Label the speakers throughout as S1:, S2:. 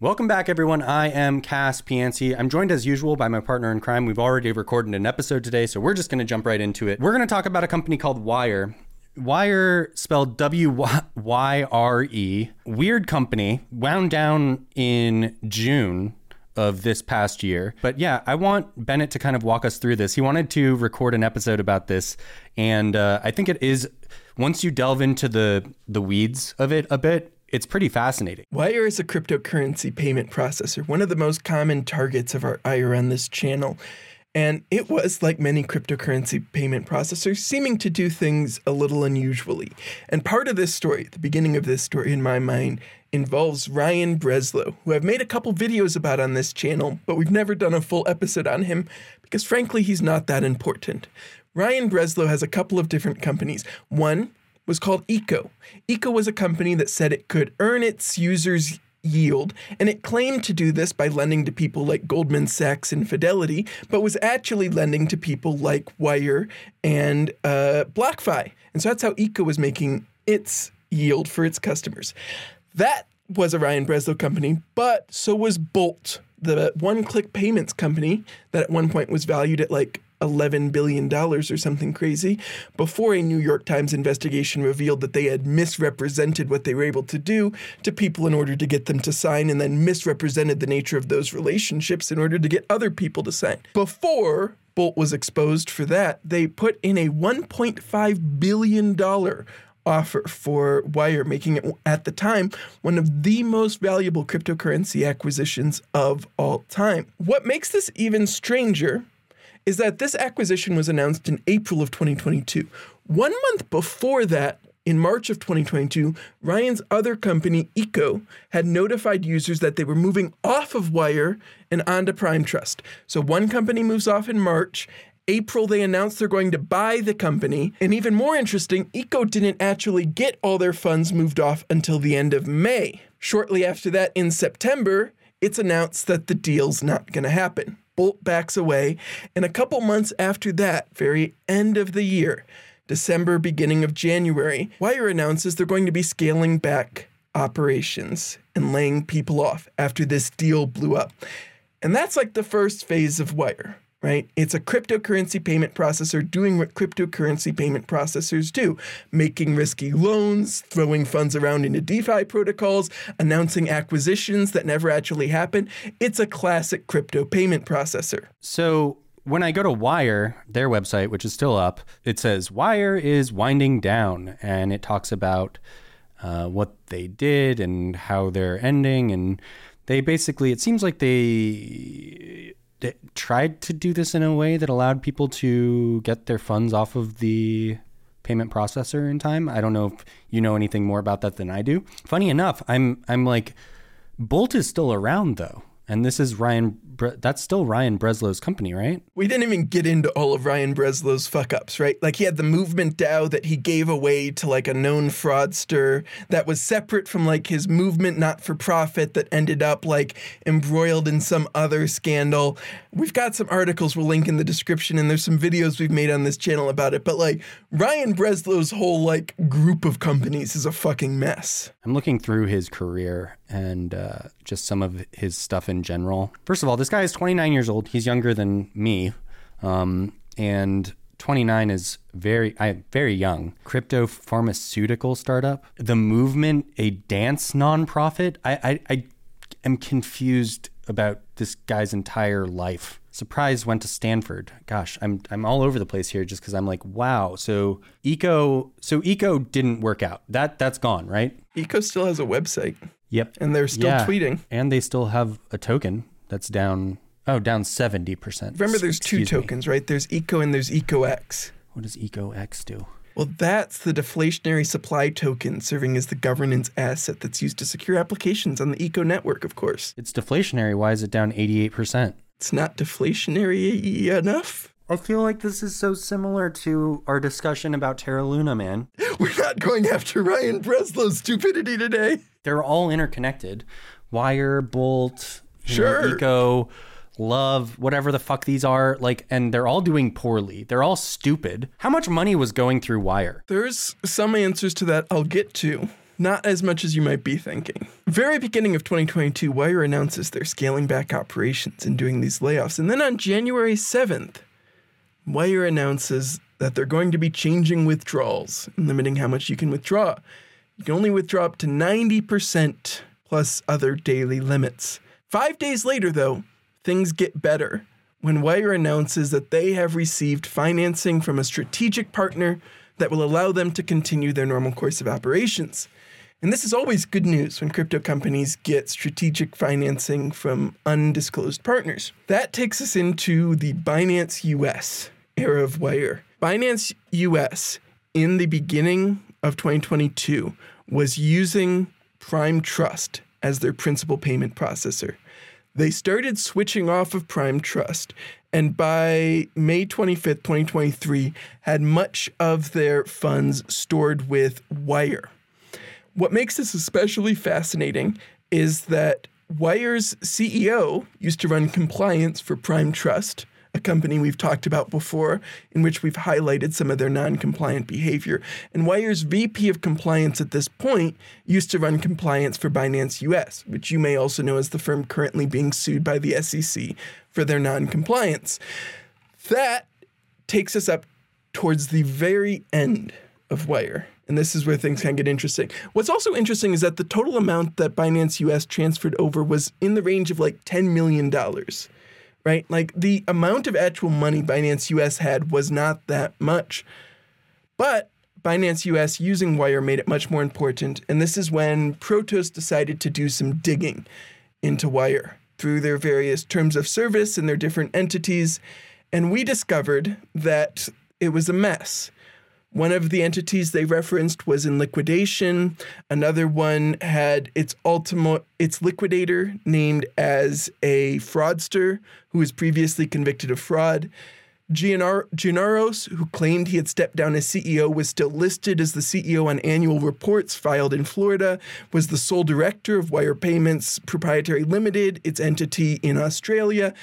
S1: Welcome back, everyone. I am Cas Piancey. I'm joined as usual by my partner in crime. We've already recorded an episode today, so we're just going to jump right into it. We're going to talk about a company called Wyre. Wyre, spelled W Y R E, weird company, wound down in June of this past year. But yeah, I want Bennett to kind of walk us through this. He wanted to record an episode about this, and uh, I think it is once you delve into the the weeds of it a bit, it's pretty fascinating.
S2: Wyre is a cryptocurrency payment processor, one of the most common targets of our ire on this channel. And it was, like many cryptocurrency payment processors, seeming to do things a little unusually. And part of this story, the beginning of this story in my mind, involves Ryan Breslow, who I've made a couple videos about on this channel, but we've never done a full episode on him because, frankly, he's not that important. Ryan Breslow has a couple of different companies. One was called Eco. Eco was a company that said it could earn its users yield, and it claimed to do this by lending to people like Goldman Sachs and Fidelity, but was actually lending to people like Wyre and uh, BlockFi. And so that's how Eco was making its yield for its customers. That was a Ryan Breslow company, but so was Bolt, the one click payments company that at one point was valued at like $11 billion or something crazy before a New York Times investigation revealed that they had misrepresented what they were able to do to people in order to get them to sign and then misrepresented the nature of those relationships in order to get other people to sign. Before Bolt was exposed for that, they put in a $1.5 billion offer for Wyre, making it at the time one of the most valuable cryptocurrency acquisitions of all time. What makes this even stranger is that this acquisition was announced in April of 2022. One month before that, in March of 2022, Ryan's other company, Eco, had notified users that they were moving off of Wyre and onto Prime Trust. So one company moves off in March. April, they announced they're going to buy the company. And even more interesting, Eco didn't actually get all their funds moved off until the end of May. Shortly after that, in September, it's announced that the deal's not going to happen. Bolt backs away. And a couple months after that, very end of the year, December, beginning of January, Wyre announces they're going to be scaling back operations and laying people off after this deal blew up. And that's like the first phase of Wyre right? It's a cryptocurrency payment processor doing what cryptocurrency payment processors do making risky loans, throwing funds around into DeFi protocols, announcing acquisitions that never actually happen. It's a classic crypto payment processor.
S1: So, when I go to Wyre, their website, which is still up, it says Wyre is winding down and it talks about uh, what they did and how they're ending. And they basically, it seems like they tried to do this in a way that allowed people to get their funds off of the payment processor in time. I don't know if you know anything more about that than I do. Funny enough, I'm I'm like Bolt is still around though. And this is Ryan that's still Ryan Breslow's company, right?
S2: We didn't even get into all of Ryan Breslow's fuck ups, right? Like he had the movement DAO that he gave away to like a known fraudster that was separate from like his movement not for profit that ended up like embroiled in some other scandal. We've got some articles we'll link in the description and there's some videos we've made on this channel about it. But like Ryan Breslow's whole like group of companies is a fucking mess.
S1: I'm looking through his career and uh, just some of his stuff in general. First of all, this guy is 29 years old. He's younger than me, um, and 29 is very I, very young. Crypto pharmaceutical startup. The movement, a dance nonprofit. I, I, I am confused about this guy's entire life. Surprise went to Stanford. Gosh, I'm I'm all over the place here just because I'm like, wow. So eco, so eco didn't work out. That that's gone, right?
S2: Eco still has a website.
S1: Yep.
S2: And they're still yeah. tweeting.
S1: And they still have a token that's down, oh, down 70%.
S2: Remember, there's two tokens, me. right? There's Eco and there's EcoX.
S1: What does EcoX do?
S2: Well, that's the deflationary supply token serving as the governance asset that's used to secure applications on the Eco network, of course.
S1: It's deflationary. Why is it down 88%?
S2: It's not deflationary enough.
S1: I feel like this is so similar to our discussion about Terra Luna, man.
S2: We're not going after Ryan Breslow's stupidity today.
S1: They're all interconnected. Wyre, Bolt,
S2: sure.
S1: Know, Eco, Love, whatever the fuck these are, like, and they're all doing poorly. They're all stupid. How much money was going through Wyre?
S2: There's some answers to that I'll get to. Not as much as you might be thinking. Very beginning of 2022, Wyre announces they're scaling back operations and doing these layoffs. And then on January 7th, Wyre announces that they're going to be changing withdrawals and limiting how much you can withdraw. You can only withdraw up to 90% plus other daily limits. Five days later, though, things get better when Wyre announces that they have received financing from a strategic partner that will allow them to continue their normal course of operations. And this is always good news when crypto companies get strategic financing from undisclosed partners. That takes us into the Binance US era of Wyre. Binance US, in the beginning of 2022, was using Prime Trust as their principal payment processor. They started switching off of Prime Trust, and by May 25th, 2023, had much of their funds stored with Wyre. What makes this especially fascinating is that Wyre's CEO used to run compliance for Prime Trust, a company we've talked about before, in which we've highlighted some of their non compliant behavior. And Wyre's VP of compliance at this point used to run compliance for Binance US, which you may also know as the firm currently being sued by the SEC for their non compliance. That takes us up towards the very end of Wyre. And this is where things can get interesting. What's also interesting is that the total amount that Binance US transferred over was in the range of like $10 million, right? Like the amount of actual money Binance US had was not that much. But Binance US using Wyre made it much more important. And this is when Protos decided to do some digging into Wyre through their various terms of service and their different entities. And we discovered that it was a mess. One of the entities they referenced was in liquidation. Another one had its ultimate its liquidator named as a fraudster who was previously convicted of fraud. Giannaros, who claimed he had stepped down as CEO, was still listed as the CEO on annual reports filed in Florida, was the sole director of Wyre Payments Proprietary Limited, its entity in Australia.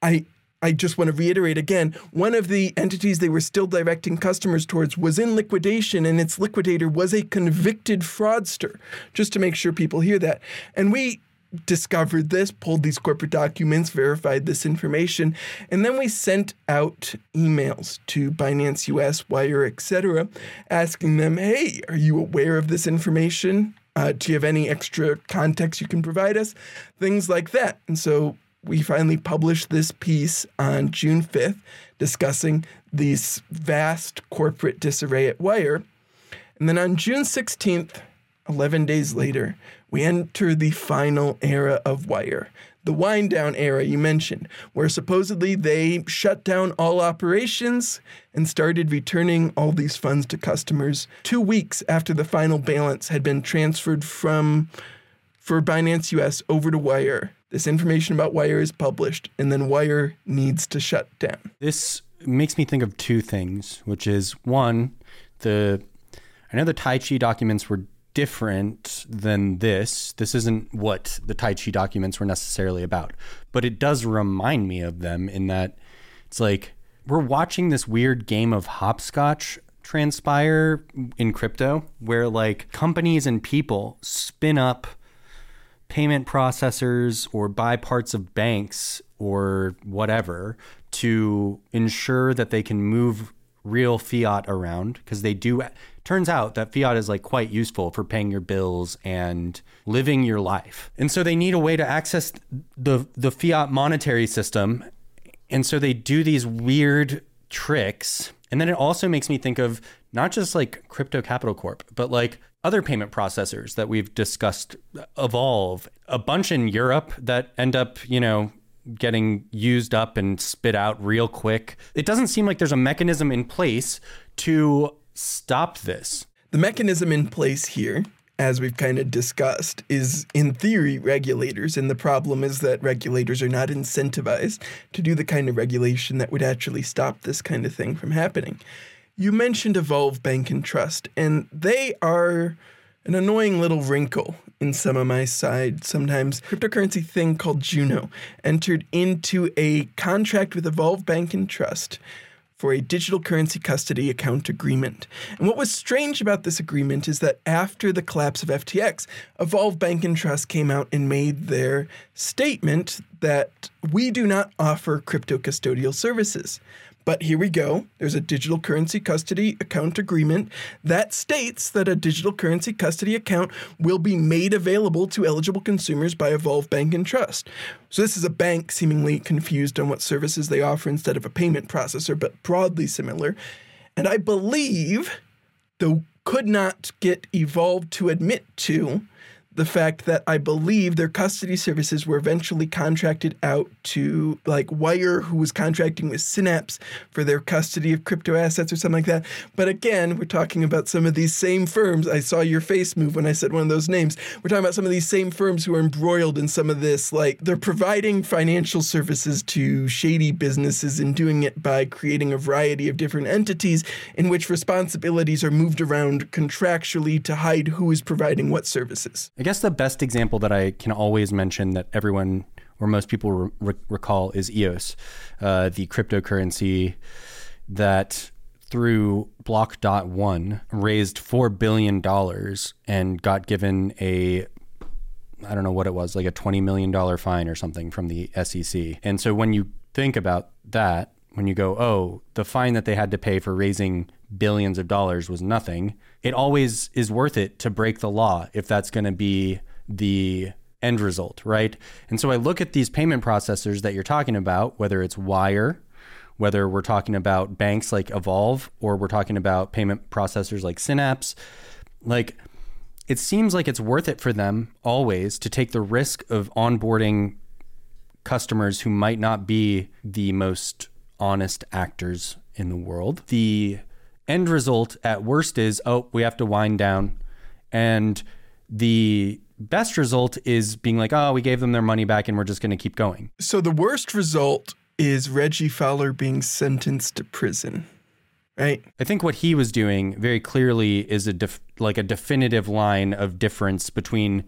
S2: I I just want to reiterate again one of the entities they were still directing customers towards was in liquidation, and its liquidator was a convicted fraudster, just to make sure people hear that. And we discovered this, pulled these corporate documents, verified this information, and then we sent out emails to Binance US, Wyre, etc., asking them, hey, are you aware of this information? Uh, do you have any extra context you can provide us? Things like that. And so we finally published this piece on June 5th discussing these vast corporate disarray at Wyre. And then on June 16th, 11 days later, we enter the final era of Wyre, the wind down era you mentioned, where supposedly they shut down all operations and started returning all these funds to customers two weeks after the final balance had been transferred from for Binance US over to Wyre. This information about Wyre is published, and then Wyre needs to shut down.
S1: This makes me think of two things, which is one, the I know the Tai Chi documents were different than this. This isn't what the Tai Chi documents were necessarily about, but it does remind me of them in that it's like we're watching this weird game of hopscotch transpire in crypto where like companies and people spin up payment processors or buy parts of banks or whatever to ensure that they can move real fiat around because they do turns out that fiat is like quite useful for paying your bills and living your life. And so they need a way to access the the fiat monetary system. And so they do these weird tricks. And then it also makes me think of not just like Crypto Capital Corp, but like other payment processors that we've discussed evolve. A bunch in Europe that end up, you know, getting used up and spit out real quick. It doesn't seem like there's a mechanism in place to stop this.
S2: The mechanism in place here, as we've kind of discussed, is in theory regulators. And the problem is that regulators are not incentivized to do the kind of regulation that would actually stop this kind of thing from happening. You mentioned Evolve Bank and Trust, and they are an annoying little wrinkle in some of my side. Sometimes cryptocurrency thing called Juno entered into a contract with Evolve Bank and Trust for a digital currency custody account agreement. And what was strange about this agreement is that after the collapse of FTX, Evolve Bank and Trust came out and made their statement that we do not offer crypto custodial services. But here we go. There's a digital currency custody account agreement that states that a digital currency custody account will be made available to eligible consumers by Evolve Bank and Trust. So this is a bank seemingly confused on what services they offer instead of a payment processor, but broadly similar. And I believe, though could not get Evolve to admit to, the fact that I believe their custody services were eventually contracted out to like Wyre, who was contracting with Synapse for their custody of crypto assets or something like that. But again, we're talking about some of these same firms. I saw your face move when I said one of those names. We're talking about some of these same firms who are embroiled in some of this. Like they're providing financial services to shady businesses and doing it by creating a variety of different entities in which responsibilities are moved around contractually to hide who is providing what services.
S1: I guess the best example that I can always mention that everyone or most people re- recall is EOS, uh, the cryptocurrency that through Block.one raised $4 billion and got given a I don't know what it was, like a $20 million fine or something from the SEC. And so when you think about that, when you go, oh, the fine that they had to pay for raising billions of dollars was nothing, it always is worth it to break the law if that's going to be the end result, right? And so I look at these payment processors that you're talking about, whether it's Wyre, whether we're talking about banks like Evolve, or we're talking about payment processors like Synapse, like it seems like it's worth it for them always to take the risk of onboarding customers who might not be the most honest actors in the world. The end result at worst is, oh, we have to wind down. And the best result is being like, oh, we gave them their money back and we're just going to keep going.
S2: So the worst result is Reggie Fowler being sentenced to prison. Right.
S1: I think what he was doing very clearly is a def- like a definitive line of difference between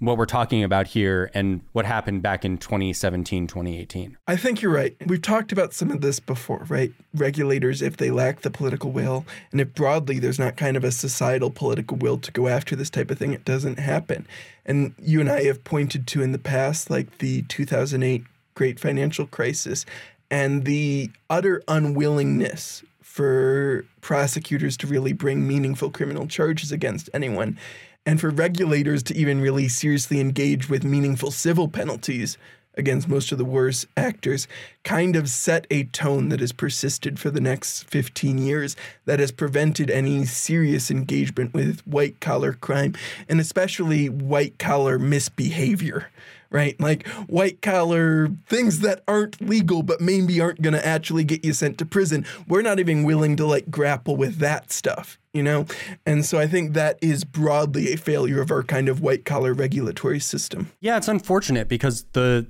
S1: what we're talking about here and what happened back in 2017, 2018.
S2: I think you're right. We've talked about some of this before, right? Regulators, if they lack the political will, and if broadly there's not kind of a societal political will to go after this type of thing, it doesn't happen. And you and I have pointed to in the past, like the 2008 great financial crisis and the utter unwillingness for prosecutors to really bring meaningful criminal charges against anyone and for regulators to even really seriously engage with meaningful civil penalties against most of the worst actors kind of set a tone that has persisted for the next 15 years that has prevented any serious engagement with white collar crime and especially white collar misbehavior right? Like white collar things that aren't legal but maybe aren't going to actually get you sent to prison. We're not even willing to like grapple with that stuff, you know? And so I think that is broadly a failure of our kind of white collar regulatory system.
S1: Yeah, it's unfortunate because the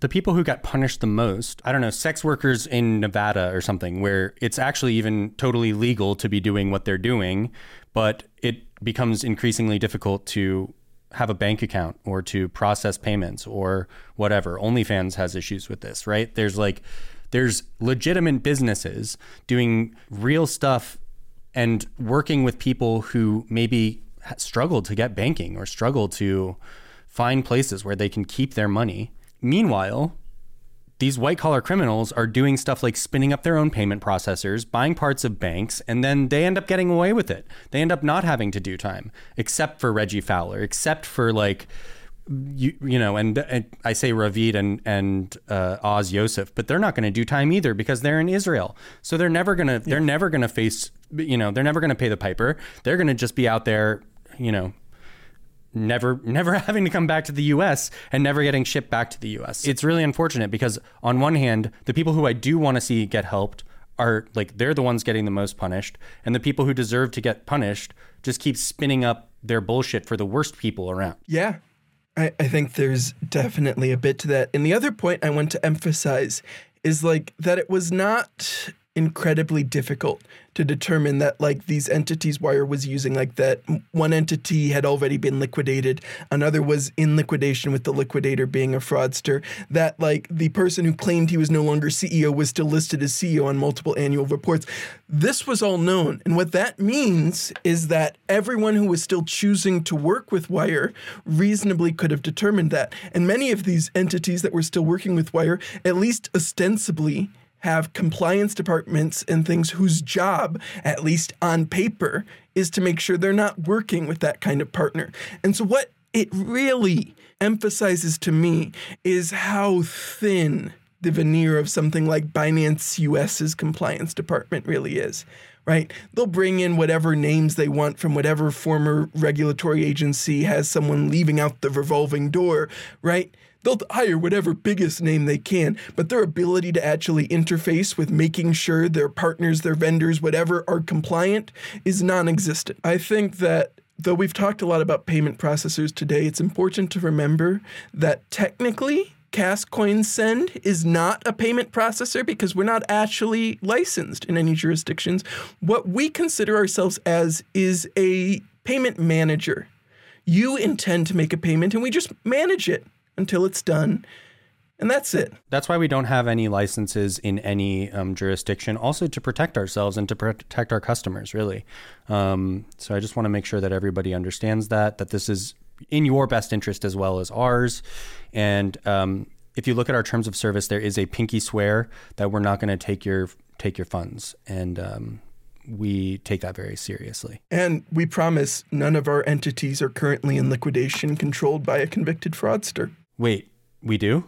S1: the people who got punished the most, I don't know, sex workers in Nevada or something, where it's actually even totally legal to be doing what they're doing, but it becomes increasingly difficult to have a bank account or to process payments or whatever. OnlyFans has issues with this, right? There's like there's legitimate businesses doing real stuff and working with people who maybe struggle to get banking or struggle to find places where they can keep their money. Meanwhile, these white collar criminals are doing stuff like spinning up their own payment processors, buying parts of banks, and then they end up getting away with it. They end up not having to do time, except for Reggie Fowler, except for like, you, you know, and, and I say Ravid and and uh, Oz Yosef, but they're not going to do time either because they're in Israel. So they're never gonna they're never gonna face you know they're never gonna pay the piper. They're gonna just be out there you know never never having to come back to the US and never getting shipped back to the US. It's really unfortunate because on one hand, the people who I do want to see get helped are like they're the ones getting the most punished and the people who deserve to get punished just keep spinning up their bullshit for the worst people around.
S2: Yeah. I, I think there's definitely a bit to that. And the other point I want to emphasize is like that it was not incredibly difficult to determine that like these entities Wyre was using like that one entity had already been liquidated another was in liquidation with the liquidator being a fraudster that like the person who claimed he was no longer CEO was still listed as CEO on multiple annual reports. This was all known and what that means is that everyone who was still choosing to work with Wyre reasonably could have determined that and many of these entities that were still working with Wyre at least ostensibly have compliance departments and things whose job, at least on paper, is to make sure they're not working with that kind of partner. And so, what it really emphasizes to me is how thin the veneer of something like Binance US's compliance department really is. Right? They'll bring in whatever names they want from whatever former regulatory agency has someone leaving out the revolving door, right? They'll hire whatever biggest name they can, but their ability to actually interface with making sure their partners, their vendors, whatever are compliant is non existent. I think that though we've talked a lot about payment processors today, it's important to remember that technically, Cascoin Send is not a payment processor because we're not actually licensed in any jurisdictions. What we consider ourselves as is a payment manager. You intend to make a payment and we just manage it until it's done. And that's it.
S1: That's why we don't have any licenses in any um, jurisdiction, also to protect ourselves and to protect our customers, really. Um, so I just want to make sure that everybody understands that, that this is in your best interest as well as ours. And um, if you look at our terms of service, there is a pinky swear that we're not going to take your take your funds. And um, we take that very seriously.
S2: And we promise none of our entities are currently in liquidation controlled by a convicted fraudster.
S1: Wait, we do?